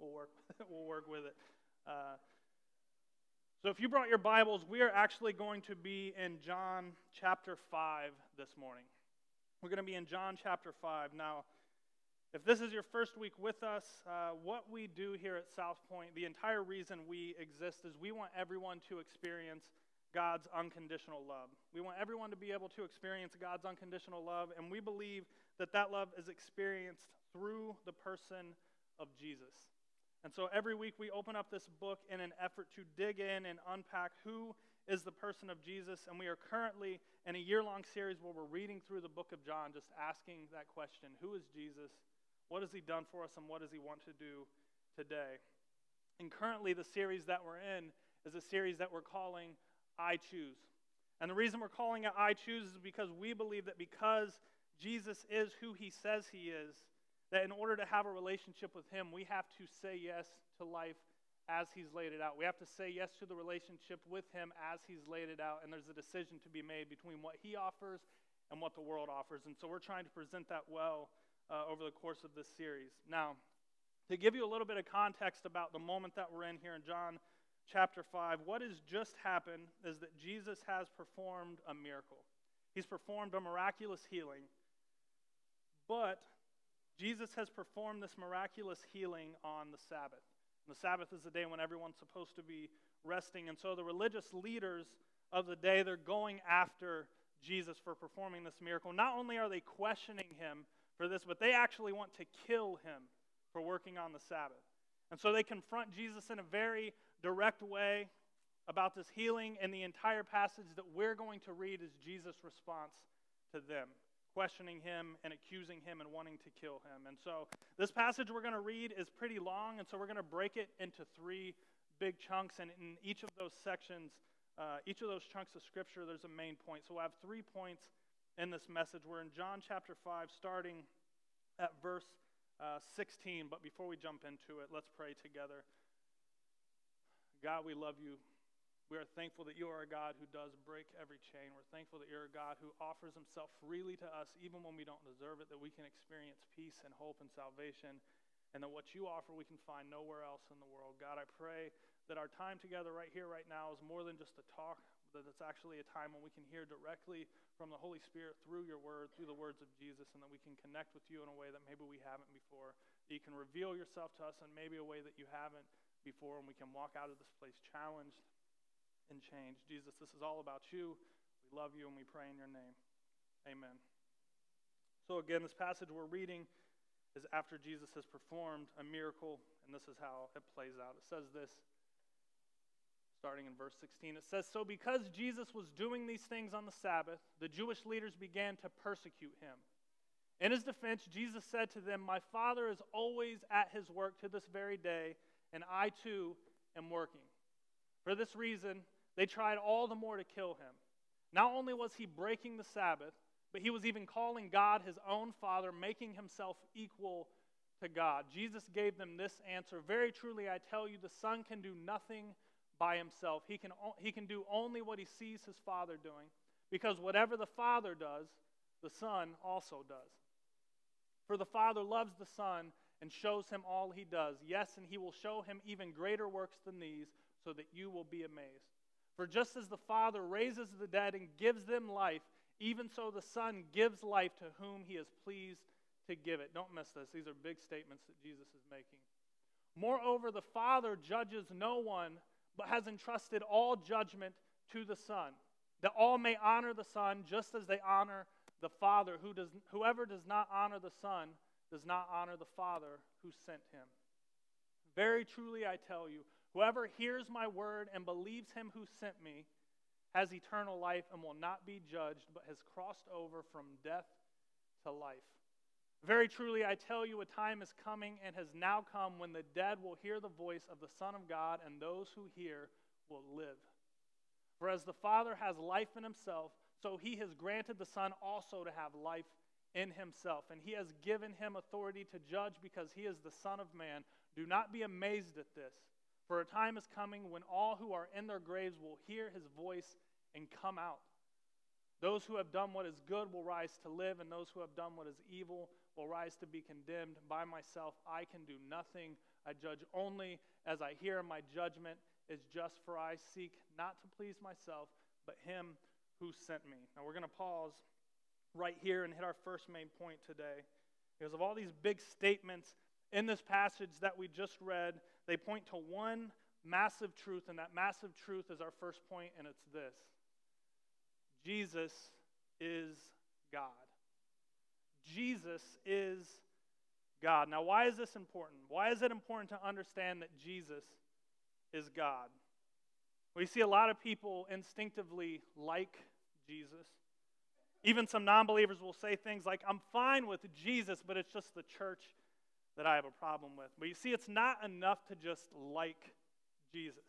we'll work, we'll work with it. Uh, so if you brought your Bibles, we are actually going to be in John chapter 5 this morning. We're going to be in John chapter 5. Now, if this is your first week with us, uh, what we do here at South Point, the entire reason we exist is we want everyone to experience God's unconditional love. We want everyone to be able to experience God's unconditional love, and we believe that that love is experienced through the person of Jesus. And so every week we open up this book in an effort to dig in and unpack who is the person of Jesus. And we are currently in a year long series where we're reading through the book of John, just asking that question Who is Jesus? What has he done for us and what does he want to do today? And currently, the series that we're in is a series that we're calling I Choose. And the reason we're calling it I Choose is because we believe that because Jesus is who he says he is, that in order to have a relationship with him, we have to say yes to life as he's laid it out. We have to say yes to the relationship with him as he's laid it out. And there's a decision to be made between what he offers and what the world offers. And so we're trying to present that well uh, over the course of this series. Now, to give you a little bit of context about the moment that we're in here in John chapter 5, what has just happened is that Jesus has performed a miracle. He's performed a miraculous healing. But Jesus has performed this miraculous healing on the Sabbath. And the Sabbath is the day when everyone's supposed to be resting. And so the religious leaders of the day, they're going after Jesus for performing this miracle. Not only are they questioning him for this, but they actually want to kill him for working on the Sabbath. And so they confront Jesus in a very direct way about this healing, and the entire passage that we're going to read is Jesus' response to them, questioning him and accusing him and wanting to kill him. And so this passage we're going to read is pretty long, and so we're going to break it into three big chunks, and in each of those sections, uh, each of those chunks of scripture, there's a main point. So we'll have three points in this message. We're in John chapter 5, starting at verse uh, 16. But before we jump into it, let's pray together. God, we love you. We are thankful that you are a God who does break every chain. We're thankful that you're a God who offers himself freely to us, even when we don't deserve it, that we can experience peace and hope and salvation, and that what you offer we can find nowhere else in the world. God, I pray that our time together right here, right now, is more than just a talk, that it's actually a time when we can hear directly from the Holy Spirit through your word, through the words of Jesus, and that we can connect with you in a way that maybe we haven't before. That you can reveal yourself to us in maybe a way that you haven't before, and we can walk out of this place challenged and changed. Jesus, this is all about you. We love you, and we pray in your name. Amen. So, again, this passage we're reading is after Jesus has performed a miracle, and this is how it plays out. It says this starting in verse 16. It says, So because Jesus was doing these things on the Sabbath, the Jewish leaders began to persecute him. In his defense, Jesus said to them, My Father is always at his work to this very day, and I too am working. For this reason, they tried all the more to kill him. Not only was he breaking the Sabbath, but he was even calling God his own Father, making himself equal to God. Jesus gave them this answer Very truly, I tell you, the Son can do nothing by himself. He can, he can do only what he sees his Father doing, because whatever the Father does, the Son also does. For the Father loves the Son and shows him all he does. Yes, and he will show him even greater works than these, so that you will be amazed. For just as the Father raises the dead and gives them life, even so the Son gives life to whom he is pleased to give it. Don't miss this. These are big statements that Jesus is making. Moreover, the Father judges no one but has entrusted all judgment to the Son, that all may honor the Son just as they honor the Father. Who does, whoever does not honor the Son does not honor the Father who sent him. Very truly I tell you, whoever hears my word and believes him who sent me has eternal life and will not be judged, but has crossed over from death to life. Very truly, I tell you, a time is coming and has now come when the dead will hear the voice of the Son of God, and those who hear will live. For as the Father has life in himself, so he has granted the Son also to have life in himself. And he has given him authority to judge because he is the Son of Man. Do not be amazed at this, for a time is coming when all who are in their graves will hear his voice and come out. Those who have done what is good will rise to live, and those who have done what is evil will rise to be condemned. By myself, I can do nothing. I judge only as I hear. My judgment is just, for I seek not to please myself, but him who sent me. Now we're going to pause right here and hit our first main point today. Because of all these big statements in this passage that we just read, they point to one massive truth, and that massive truth is our first point, and it's this Jesus is God. Jesus is God. Now, why is this important? Why is it important to understand that Jesus is God? We see a lot of people instinctively like Jesus. Even some non believers will say things like, I'm fine with Jesus, but it's just the church that I have a problem with. But you see, it's not enough to just like Jesus.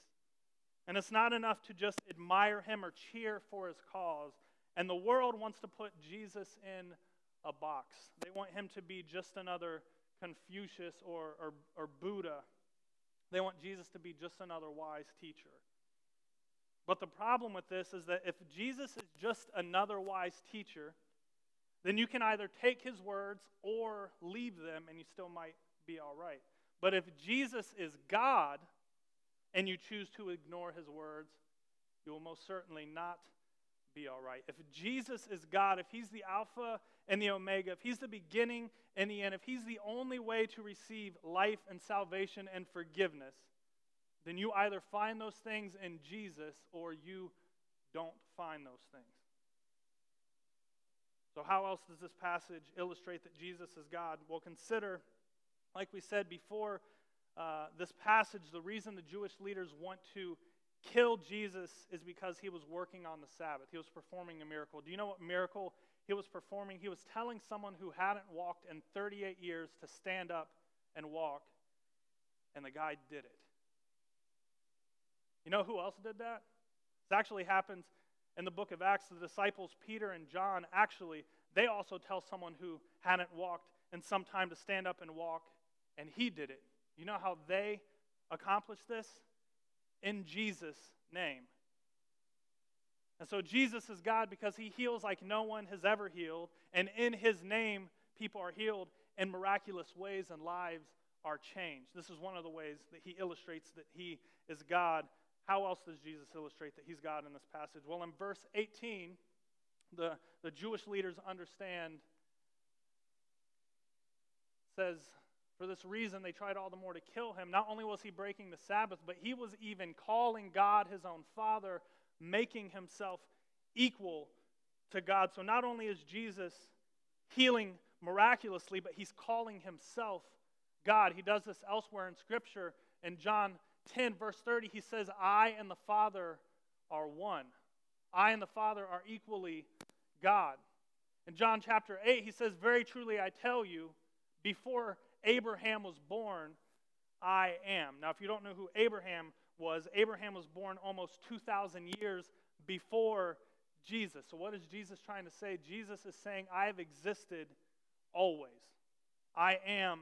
And it's not enough to just admire him or cheer for his cause. And the world wants to put Jesus in a box. They want him to be just another Confucius or, or, or Buddha. They want Jesus to be just another wise teacher. But the problem with this is that if Jesus is just another wise teacher, then you can either take his words or leave them and you still might be all right. But if Jesus is God and you choose to ignore his words, you will most certainly not be all right. If Jesus is God, if he's the Alpha and the Omega, if he's the beginning and the end, if he's the only way to receive life and salvation and forgiveness, then you either find those things in Jesus or you don't find those things. So, how else does this passage illustrate that Jesus is God? Well, consider, like we said before, uh, this passage, the reason the Jewish leaders want to kill Jesus is because he was working on the Sabbath. He was performing a miracle. Do you know what miracle he was performing? He was telling someone who hadn't walked in 38 years to stand up and walk, and the guy did it. You know who else did that? This actually happens in the book of Acts. The disciples, Peter and John, actually, they also tell someone who hadn't walked in some time to stand up and walk, and he did it. You know how they accomplished this? In Jesus' name. And so Jesus is God because he heals like no one has ever healed. And in his name, people are healed in miraculous ways and lives are changed. This is one of the ways that he illustrates that he is God how else does Jesus illustrate that he's God in this passage? Well, in verse 18, the, the Jewish leaders understand, says, for this reason they tried all the more to kill him. Not only was he breaking the Sabbath, but he was even calling God his own Father, making himself equal to God. So not only is Jesus healing miraculously, but he's calling himself God. He does this elsewhere in Scripture. In John 10, verse 30, he says, I and the Father are one. I and the Father are equally God. In John chapter 8, he says, Very truly I tell you, before Abraham was born, I am. Now, if you don't know who Abraham was, Abraham was born almost 2,000 years before Jesus. So, what is Jesus trying to say? Jesus is saying, I have existed always. I am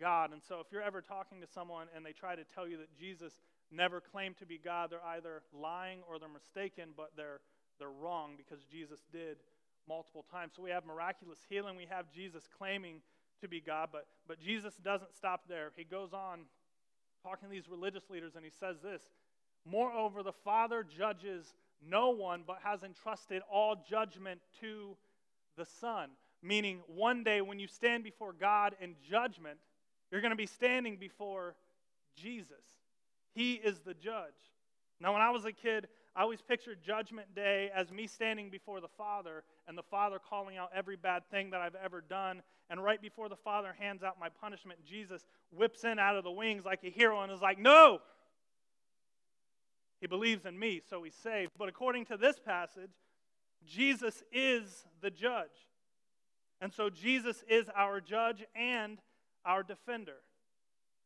God. And so if you're ever talking to someone and they try to tell you that Jesus never claimed to be God, they're either lying or they're mistaken, but they're, they're wrong because Jesus did multiple times. So we have miraculous healing. We have Jesus claiming to be God, but, but Jesus doesn't stop there. He goes on talking to these religious leaders and he says this Moreover, the Father judges no one, but has entrusted all judgment to the Son. Meaning, one day when you stand before God in judgment, you're going to be standing before Jesus. He is the judge. Now, when I was a kid, I always pictured Judgment Day as me standing before the Father and the Father calling out every bad thing that I've ever done. And right before the Father hands out my punishment, Jesus whips in out of the wings like a hero and is like, No! He believes in me, so he's saved. But according to this passage, Jesus is the judge. And so Jesus is our judge and our defender,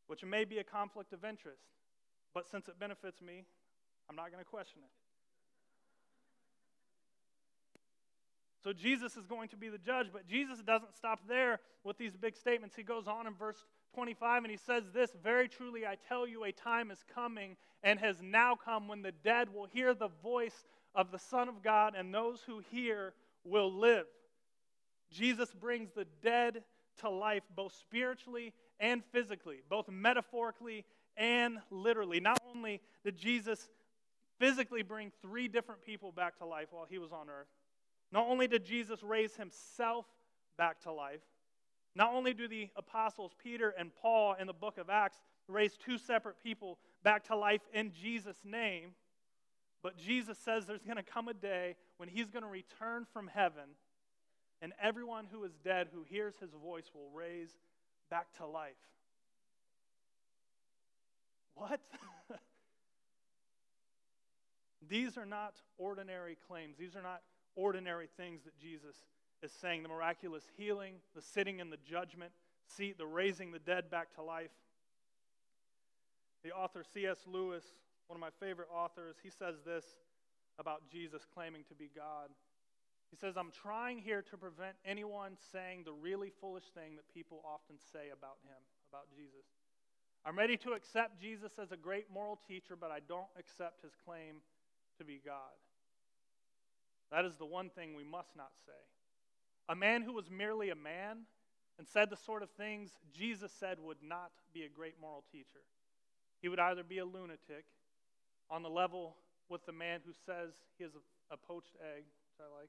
which may be a conflict of interest, but since it benefits me, I'm not going to question it. So Jesus is going to be the judge, but Jesus doesn't stop there with these big statements. He goes on in verse 25 and he says this Very truly, I tell you, a time is coming and has now come when the dead will hear the voice of the Son of God, and those who hear will live. Jesus brings the dead to life, both spiritually and physically, both metaphorically and literally. Not only did Jesus physically bring three different people back to life while he was on earth, not only did Jesus raise himself back to life, not only do the apostles Peter and Paul in the book of Acts raise two separate people back to life in Jesus' name, but Jesus says there's going to come a day when he's going to return from heaven, and everyone who is dead who hears his voice will raise back to life. What? These are not ordinary claims. These are not ordinary things that Jesus is saying. The miraculous healing, the sitting in the judgment seat, the raising the dead back to life. The author C.S. Lewis one of my favorite authors, he says this about Jesus claiming to be God. He says, I'm trying here to prevent anyone saying the really foolish thing that people often say about him, about Jesus. I'm ready to accept Jesus as a great moral teacher, but I don't accept his claim to be God. That is the one thing we must not say. A man who was merely a man and said the sort of things Jesus said would not be a great moral teacher. He would either be a lunatic on the level with the man who says he is a, poached egg, which I like,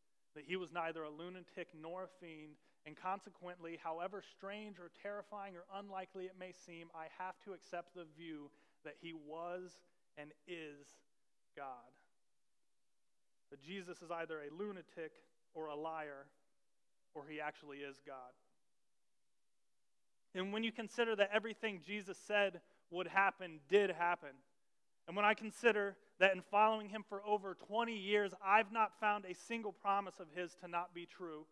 that he was neither a lunatic nor a fiend, and consequently, however strange or terrifying or unlikely it may seem, I have to accept the view that he was and is God. That Jesus is either a lunatic or a liar, or he actually is God. And when you consider that everything Jesus said would happen did happen. And when I consider that in following him for over 20 years, I've not found a single promise of his to not be true.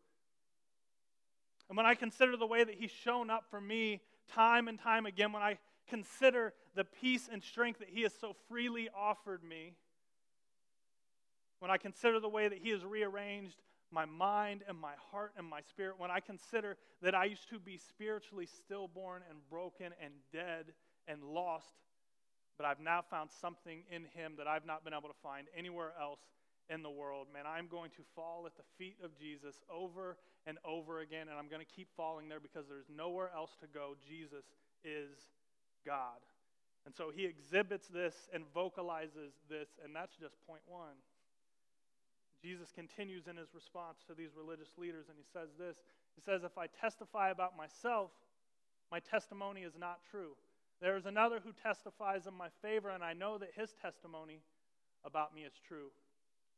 And when I consider the way that he's shown up for me time and time again, when I consider the peace and strength that he has so freely offered me, when I consider the way that he has rearranged my mind and my heart and my spirit, when I consider that I used to be spiritually stillborn and broken and dead and lost, but I've now found something in him that I've not been able to find anywhere else in the world. Man, I'm going to fall at the feet of Jesus over and over again, and I'm going to keep falling there because there's nowhere else to go. Jesus is God. And so he exhibits this and vocalizes this, and that's just point one. Jesus continues in his response to these religious leaders, and he says this He says, If I testify about myself, my testimony is not true. There is another who testifies in my favor, and I know that his testimony about me is true.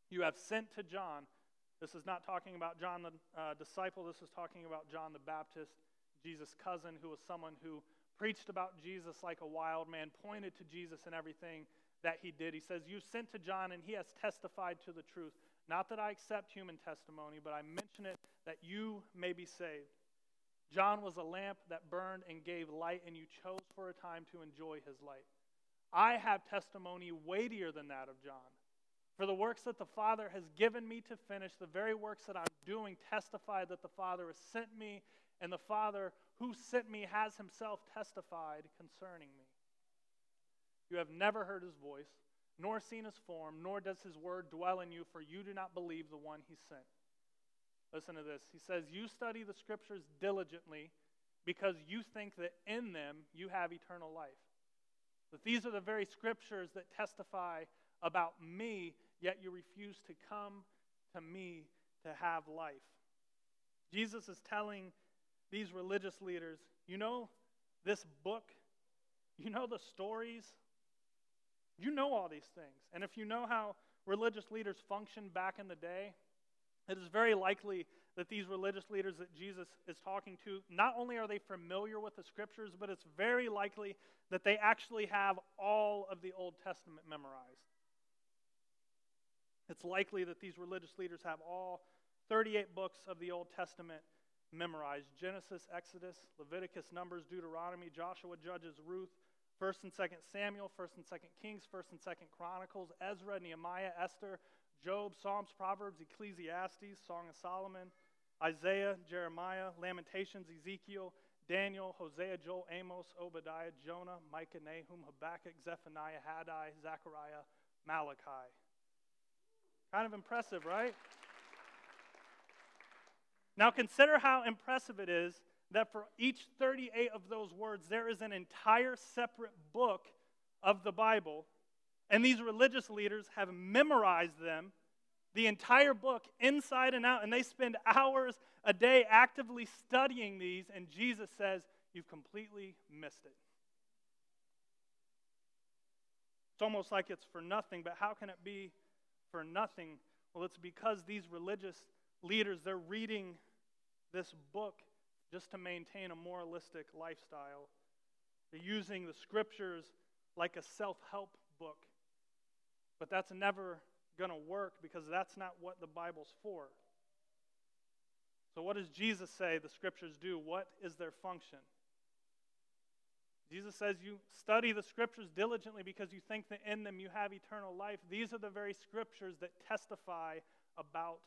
You have sent to John. This is not talking about John the uh, disciple, this is talking about John the Baptist, Jesus' cousin, who was someone who preached about Jesus like a wild man, pointed to Jesus in everything that he did. He says, You sent to John, and he has testified to the truth. Not that I accept human testimony, but I mention it that you may be saved. John was a lamp that burned and gave light, and you chose for a time to enjoy his light. I have testimony weightier than that of John. For the works that the Father has given me to finish, the very works that I'm doing testify that the Father has sent me, and the Father who sent me has himself testified concerning me. You have never heard his voice, nor seen his form, nor does his word dwell in you, for you do not believe the one he sent. Listen to this. He says, You study the scriptures diligently because you think that in them you have eternal life. That these are the very scriptures that testify about me, yet you refuse to come to me to have life. Jesus is telling these religious leaders, you know this book, you know the stories, you know all these things. And if you know how religious leaders functioned back in the day, it is very likely that these religious leaders that Jesus is talking to, not only are they familiar with the scriptures, but it's very likely that they actually have all of the Old Testament memorized. It's likely that these religious leaders have all 38 books of the Old Testament memorized Genesis, Exodus, Leviticus, Numbers, Deuteronomy, Joshua, Judges, Ruth, 1st and 2nd Samuel, 1st and 2nd Kings, 1st and 2nd Chronicles, Ezra, Nehemiah, Esther, Job, Psalms, Proverbs, Ecclesiastes, Song of Solomon, Isaiah, Jeremiah, Lamentations, Ezekiel, Daniel, Hosea, Joel, Amos, Obadiah, Jonah, Micah, Nahum, Habakkuk, Zephaniah, Haggai, Zechariah, Malachi. Kind of impressive, right? Now consider how impressive it is that for each 38 of those words, there is an entire separate book of the Bible. And these religious leaders have memorized them, the entire book, inside and out. And they spend hours a day actively studying these. And Jesus says, You've completely missed it. It's almost like it's for nothing, but how can it be for nothing? Well, it's because these religious leaders, they're reading this book just to maintain a moralistic lifestyle. They're using the scriptures like a self help book. But that's never going to work because that's not what the Bible's for. So, what does Jesus say the scriptures do? What is their function? Jesus says you study the scriptures diligently because you think that in them you have eternal life. These are the very scriptures that testify about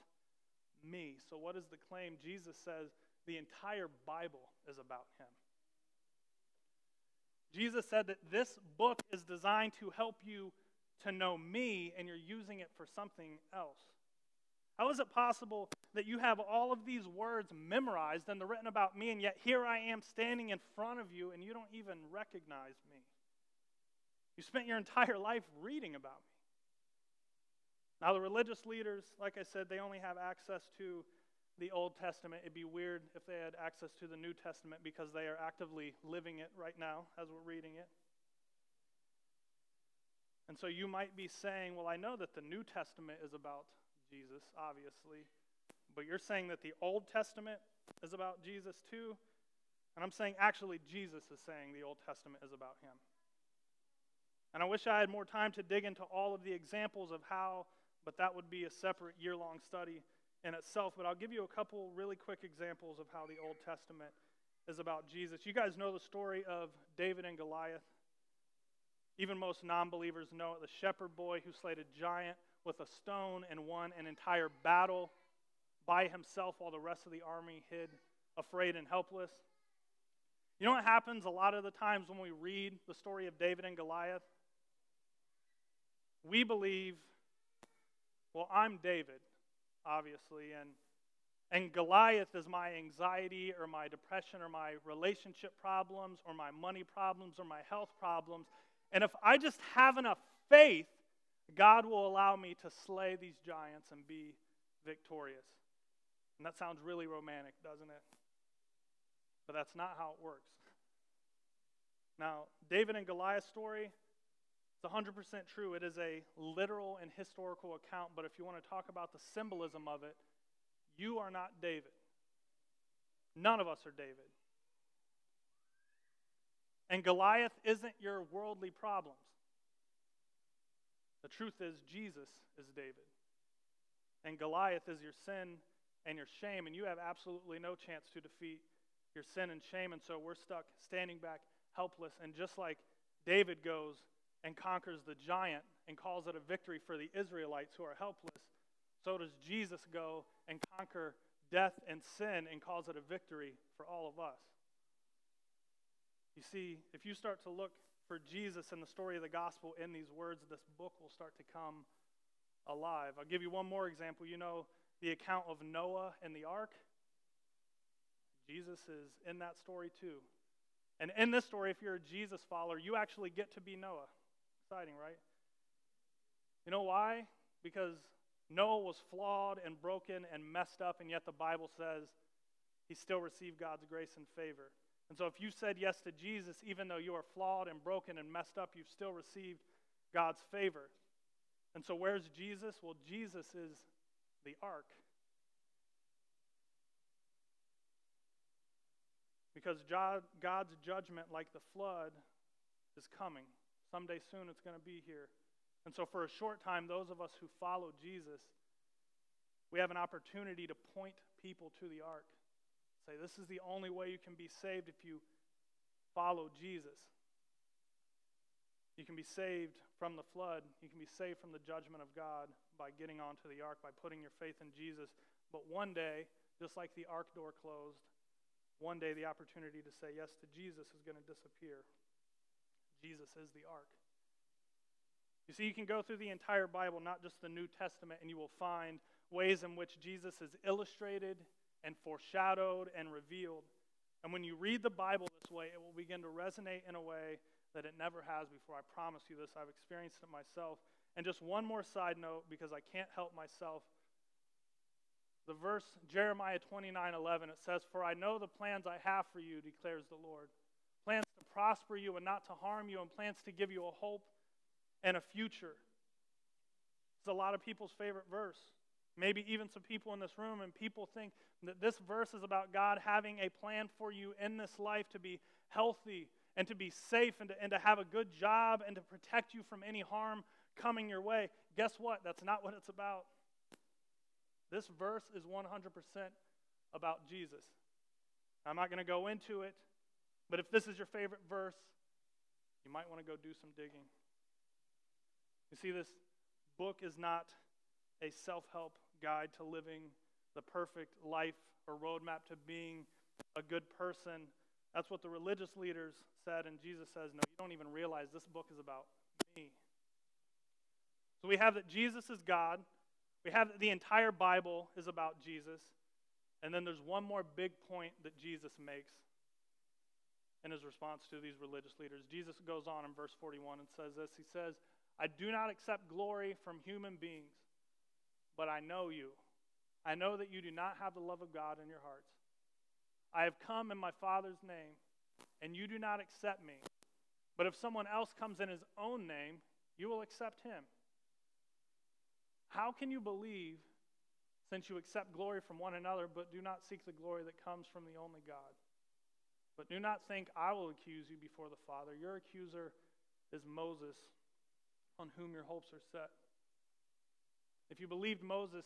me. So, what is the claim? Jesus says the entire Bible is about him. Jesus said that this book is designed to help you to know me, and you're using it for something else. How is it possible that you have all of these words memorized and they're written about me, and yet here I am standing in front of you, and you don't even recognize me? You spent your entire life reading about me. Now, the religious leaders, like I said, they only have access to the Old Testament. It'd be weird if they had access to the New Testament because they are actively living it right now as we're reading it. And so you might be saying, well, I know that the New Testament is about Jesus, obviously, but you're saying that the Old Testament is about Jesus too? And I'm saying actually Jesus is saying the Old Testament is about him. And I wish I had more time to dig into all of the examples of how, but that would be a separate year long study in itself, but I'll give you a couple really quick examples of how the Old Testament is about Jesus. You guys know the story of David and Goliath. Even most non believers know it the shepherd boy who slayed a giant with a stone and won an entire battle by himself while the rest of the army hid, afraid and helpless. You know what happens a lot of the times when we read the story of David and Goliath? We believe, well, I'm David obviously, and and Goliath is my anxiety or my depression or my relationship problems or my money problems or my health problems. And if I just have enough faith, God will allow me to slay these giants and be victorious. And that sounds really romantic, doesn't it? But that's not how it works. Now, David and Goliath story, it's 100% true. It is a literal and historical account, but if you want to talk about the symbolism of it, you are not David. None of us are David. And Goliath isn't your worldly problems. The truth is, Jesus is David. And Goliath is your sin and your shame, and you have absolutely no chance to defeat your sin and shame. And so we're stuck standing back helpless. And just like David goes, and conquers the giant and calls it a victory for the Israelites who are helpless, so does Jesus go and conquer death and sin and calls it a victory for all of us. You see, if you start to look for Jesus and the story of the gospel in these words, this book will start to come alive. I'll give you one more example. You know the account of Noah and the ark? Jesus is in that story too. And in this story, if you're a Jesus follower, you actually get to be Noah exciting, right? You know why? Because Noah was flawed and broken and messed up, and yet the Bible says he still received God's grace and favor. And so if you said yes to Jesus, even though you are flawed and broken and messed up, you've still received God's favor. And so where's Jesus? Well, Jesus is the ark. Because God's judgment, like the flood, is coming. Someday soon it's going to be here. And so, for a short time, those of us who follow Jesus, we have an opportunity to point people to the ark. Say this is the only way you can be saved if you follow Jesus. You can be saved from the flood. You can be saved from the judgment of God by getting onto the ark, by putting your faith in Jesus. But one day, just like the ark door closed, one day the opportunity to say yes to Jesus is going to disappear. Jesus is the ark. You see, you can go through the entire Bible, not just the New Testament, and you will find ways in which Jesus is illustrated and foreshadowed and revealed. And when you read the Bible this way, it will begin to resonate in a way that it never has before. I promise you this. I've experienced it myself. And just one more side note, because I can't help myself. The verse, Jeremiah 29 11, it says, For I know the plans I have for you, declares the Lord. Plans to prosper you and not to harm you, and plans to give you a hope and a future. It's a lot of people's favorite verse. Maybe even some people in this room, and people think that this verse is about God having a plan for you in this life to be healthy and to be safe and to, and to have a good job and to protect you from any harm coming your way. Guess what? That's not what it's about. This verse is 100% about Jesus. I'm not going to go into it, but if this is your favorite verse, you might want to go do some digging. You see, this book is not a self help guide to living the perfect life or roadmap to being a good person. That's what the religious leaders said, and Jesus says, No, you don't even realize this book is about me. So we have that Jesus is God. We have that the entire Bible is about Jesus. And then there's one more big point that Jesus makes in his response to these religious leaders. Jesus goes on in verse 41 and says this He says, I do not accept glory from human beings, but I know you. I know that you do not have the love of God in your hearts. I have come in my Father's name, and you do not accept me. But if someone else comes in his own name, you will accept him. How can you believe since you accept glory from one another, but do not seek the glory that comes from the only God? But do not think I will accuse you before the Father. Your accuser is Moses on whom your hopes are set. If you believed Moses,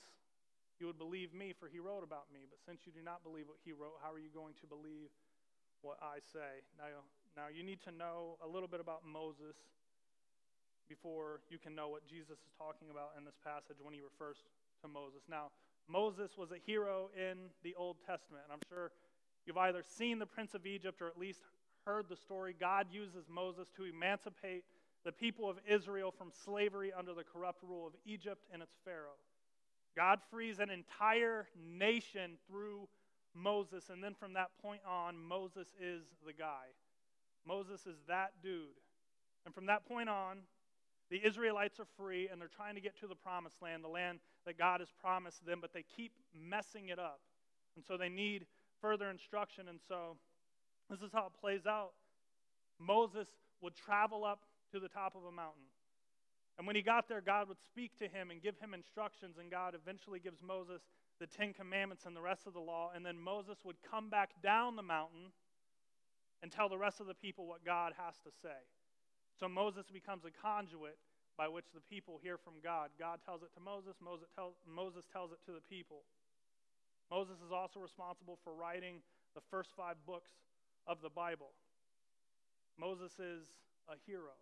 you would believe me, for he wrote about me. But since you do not believe what he wrote, how are you going to believe what I say? Now, now you need to know a little bit about Moses before you can know what Jesus is talking about in this passage when he refers to Moses. Now, Moses was a hero in the Old Testament, and I'm sure you've either seen the Prince of Egypt or at least heard the story. God uses Moses to emancipate the people of Israel from slavery under the corrupt rule of Egypt and its Pharaoh. God frees an entire nation through Moses, and then from that point on, Moses is the guy. Moses is that dude. And from that point on, the Israelites are free and they're trying to get to the promised land, the land that God has promised them, but they keep messing it up. And so they need further instruction. And so this is how it plays out. Moses would travel up to the top of a mountain. And when he got there, God would speak to him and give him instructions, and God eventually gives Moses the Ten Commandments and the rest of the law. And then Moses would come back down the mountain and tell the rest of the people what God has to say. So Moses becomes a conduit by which the people hear from God. God tells it to Moses, Moses, tell, Moses tells it to the people. Moses is also responsible for writing the first five books of the Bible. Moses is a hero.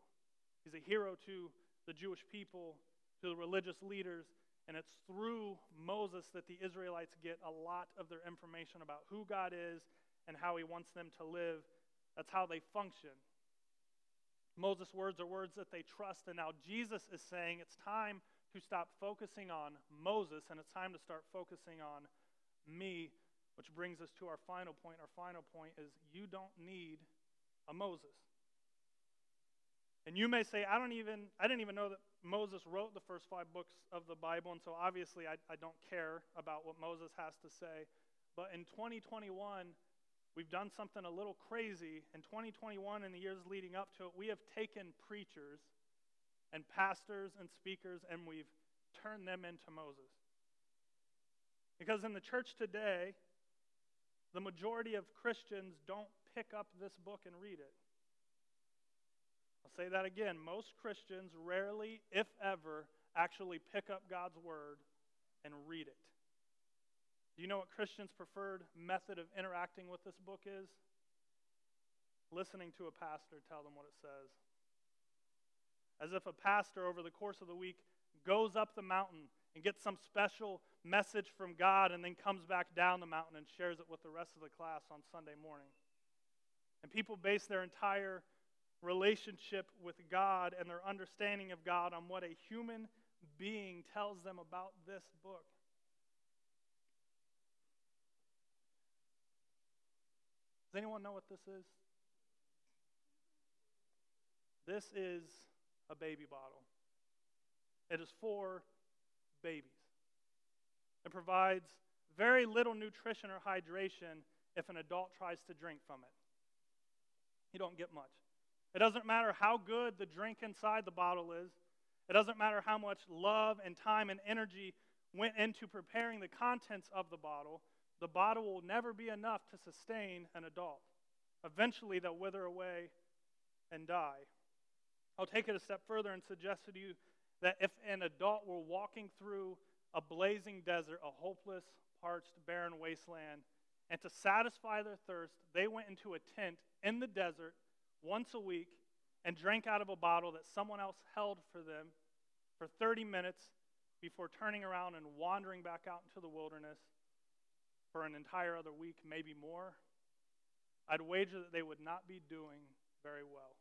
He's a hero to the Jewish people, to the religious leaders, and it's through Moses that the Israelites get a lot of their information about who God is and how he wants them to live. That's how they function. Moses' words are words that they trust, and now Jesus is saying it's time to stop focusing on Moses and it's time to start focusing on me, which brings us to our final point. Our final point is you don't need a Moses. And you may say, I don't even, I didn't even know that Moses wrote the first five books of the Bible, and so obviously I, I don't care about what Moses has to say. But in 2021, we've done something a little crazy. In 2021 and the years leading up to it, we have taken preachers and pastors and speakers and we've turned them into Moses. Because in the church today, the majority of Christians don't pick up this book and read it. I'll say that again. Most Christians rarely, if ever, actually pick up God's word and read it. Do you know what Christians' preferred method of interacting with this book is? Listening to a pastor tell them what it says. As if a pastor over the course of the week goes up the mountain and gets some special message from God and then comes back down the mountain and shares it with the rest of the class on Sunday morning. And people base their entire relationship with God and their understanding of God on what a human being tells them about this book. Does anyone know what this is? This is a baby bottle. It is for babies. It provides very little nutrition or hydration if an adult tries to drink from it. You don't get much. It doesn't matter how good the drink inside the bottle is, it doesn't matter how much love and time and energy went into preparing the contents of the bottle, the bottle will never be enough to sustain an adult. Eventually, they'll wither away and die. I'll take it a step further and suggest to you that if an adult were walking through a blazing desert, a hopeless, parched, barren wasteland, and to satisfy their thirst, they went into a tent in the desert once a week and drank out of a bottle that someone else held for them for 30 minutes before turning around and wandering back out into the wilderness for an entire other week, maybe more, I'd wager that they would not be doing very well.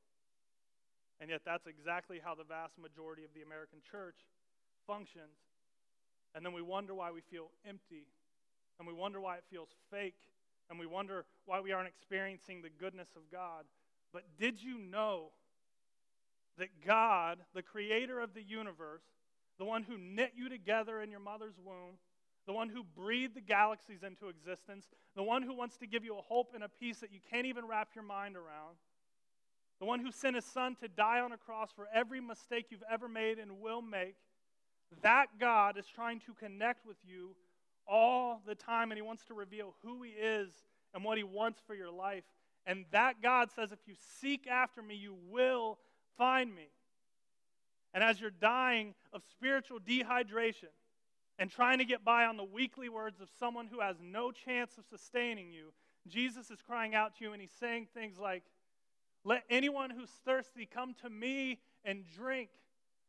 And yet, that's exactly how the vast majority of the American church functions. And then we wonder why we feel empty, and we wonder why it feels fake, and we wonder why we aren't experiencing the goodness of God. But did you know that God, the creator of the universe, the one who knit you together in your mother's womb, the one who breathed the galaxies into existence, the one who wants to give you a hope and a peace that you can't even wrap your mind around, the one who sent his son to die on a cross for every mistake you've ever made and will make, that God is trying to connect with you all the time, and he wants to reveal who he is and what he wants for your life. And that God says, if you seek after me, you will find me. And as you're dying of spiritual dehydration and trying to get by on the weekly words of someone who has no chance of sustaining you, Jesus is crying out to you and he's saying things like, Let anyone who's thirsty come to me and drink.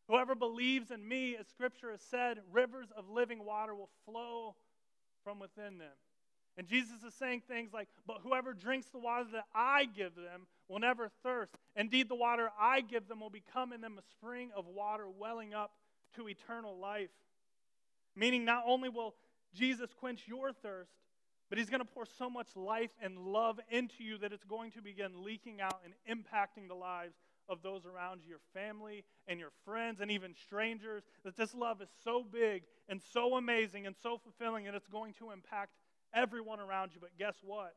Whoever believes in me, as scripture has said, rivers of living water will flow from within them. And Jesus is saying things like, But whoever drinks the water that I give them will never thirst. Indeed, the water I give them will become in them a spring of water welling up to eternal life. Meaning, not only will Jesus quench your thirst, but he's going to pour so much life and love into you that it's going to begin leaking out and impacting the lives of those around you, your family and your friends and even strangers. That this love is so big and so amazing and so fulfilling, and it's going to impact everyone around you. But guess what?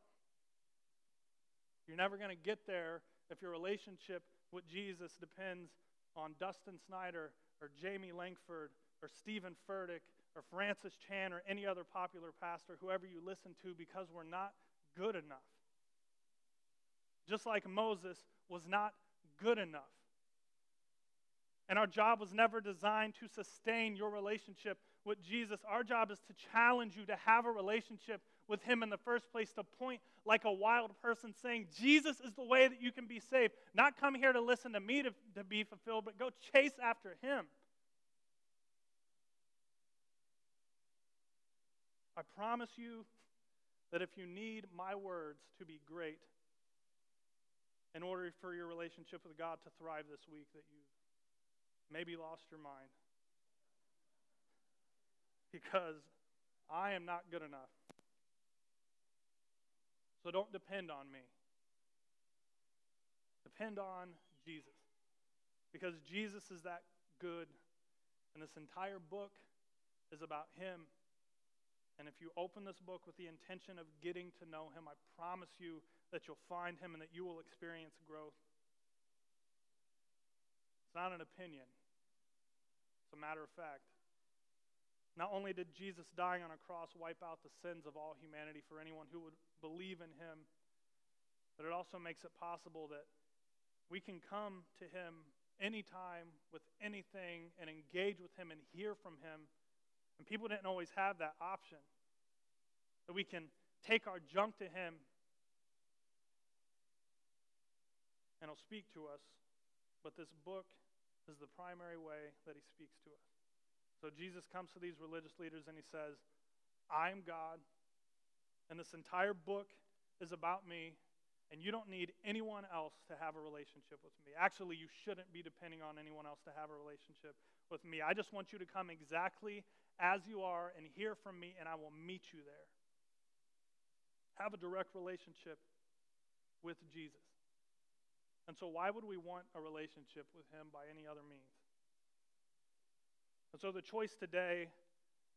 You're never going to get there if your relationship with Jesus depends on Dustin Snyder or Jamie Langford or Steven Furtick or Francis Chan or any other popular pastor, whoever you listen to, because we're not good enough. Just like Moses was not good enough. And our job was never designed to sustain your relationship with Jesus. Our job is to challenge you to have a relationship with Him in the first place, to point like a wild person saying, Jesus is the way that you can be saved. Not come here to listen to me to, to be fulfilled, but go chase after Him. I promise you that if you need my words to be great, in order for your relationship with God to thrive this week, that you've maybe lost your mind. Because I am not good enough. So don't depend on me. Depend on Jesus. Because Jesus is that good. And this entire book is about Him. And if you open this book with the intention of getting to know Him, I promise you that you'll find Him and that you will experience growth. It's not an opinion, it's a matter of fact. Not only did Jesus dying on a cross wipe out the sins of all humanity for anyone who would believe in him, but it also makes it possible that we can come to him anytime with anything and engage with him and hear from him. And people didn't always have that option. that we can take our junk to Him and He'll speak to us. But this book is the primary way that He speaks to us. So Jesus comes to these religious leaders and He says, I'm God, and this entire book is about me, and you don't need anyone else to have a relationship with me. Actually, you shouldn't be depending on anyone else to have a relationship with me. I just want you to come exactly as you are and hear from me, and I will meet you there. Have a direct relationship with Jesus. And so, why would we want a relationship with Him by any other means? And so, the choice today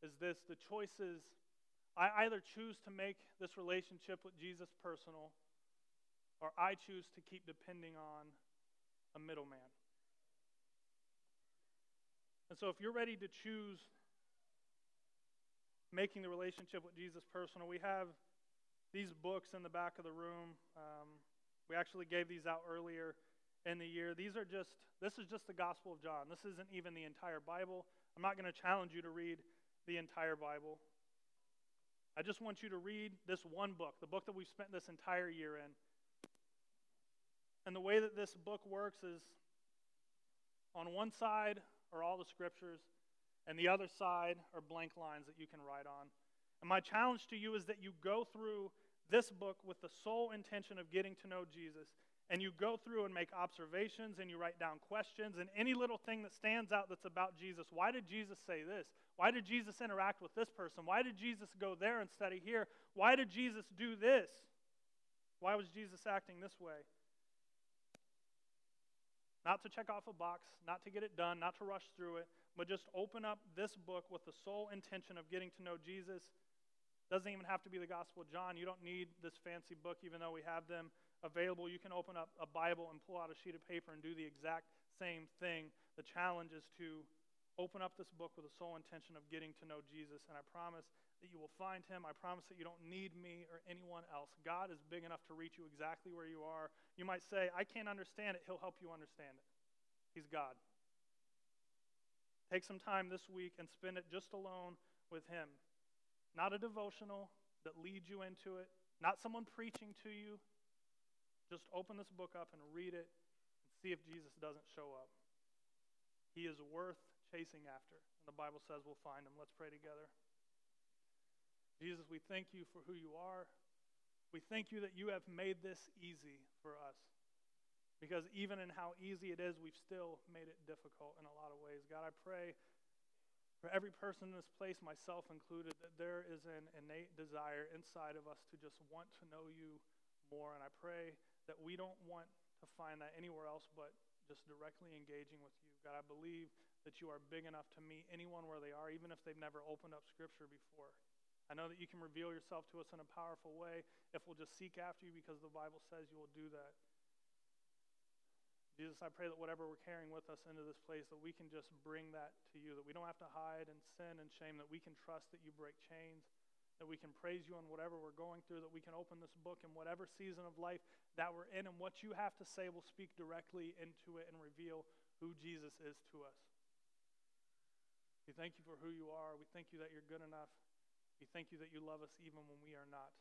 is this the choice is I either choose to make this relationship with Jesus personal, or I choose to keep depending on a middleman. And so, if you're ready to choose making the relationship with Jesus personal, we have these books in the back of the room. Um, we actually gave these out earlier in the year. These are just, this is just the Gospel of John. This isn't even the entire Bible. I'm not going to challenge you to read the entire Bible. I just want you to read this one book, the book that we've spent this entire year in. And the way that this book works is on one side are all the scriptures, and the other side are blank lines that you can write on. And my challenge to you is that you go through this book with the sole intention of getting to know Jesus. And you go through and make observations and you write down questions and any little thing that stands out that's about Jesus. Why did Jesus say this? Why did Jesus interact with this person? Why did Jesus go there instead of here? Why did Jesus do this? Why was Jesus acting this way? Not to check off a box, not to get it done, not to rush through it, but just open up this book with the sole intention of getting to know Jesus doesn't even have to be the Gospel of John. You don't need this fancy book, even though we have them available. You can open up a Bible and pull out a sheet of paper and do the exact same thing. The challenge is to open up this book with the sole intention of getting to know Jesus. And I promise that you will find him. I promise that you don't need me or anyone else. God is big enough to reach you exactly where you are. You might say, I can't understand it. He'll help you understand it. He's God. Take some time this week and spend it just alone with him. Not a devotional that leads you into it, not someone preaching to you. Just open this book up and read it and see if Jesus doesn't show up. He is worth chasing after. And the Bible says we'll find him. Let's pray together. Jesus, we thank you for who you are. We thank you that you have made this easy for us. Because even in how easy it is, we've still made it difficult in a lot of ways. God, I pray for every person in this place, myself included, that there is an innate desire inside of us to just want to know you more. And I pray that we don't want to find that anywhere else but just directly engaging with you. God, I believe that you are big enough to meet anyone where they are, even if they've never opened up Scripture before. I know that you can reveal yourself to us in a powerful way if we'll just seek after you because the Bible says you will do that. Jesus, I pray that whatever we're carrying with us into this place, that we can just bring that to you, that we don't have to hide and sin and shame, that we can trust that you break chains, that we can praise you on whatever we're going through, that we can open this book in whatever season of life that we're in, and what you have to say will speak directly into it and reveal who Jesus is to us. We thank you for who you are. We thank you that you're good enough. We thank you that you love us even when we are not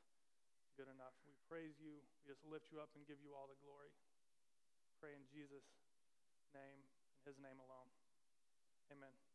good enough. We praise you. We just lift you up and give you all the glory pray in Jesus' name, in his name alone. Amen.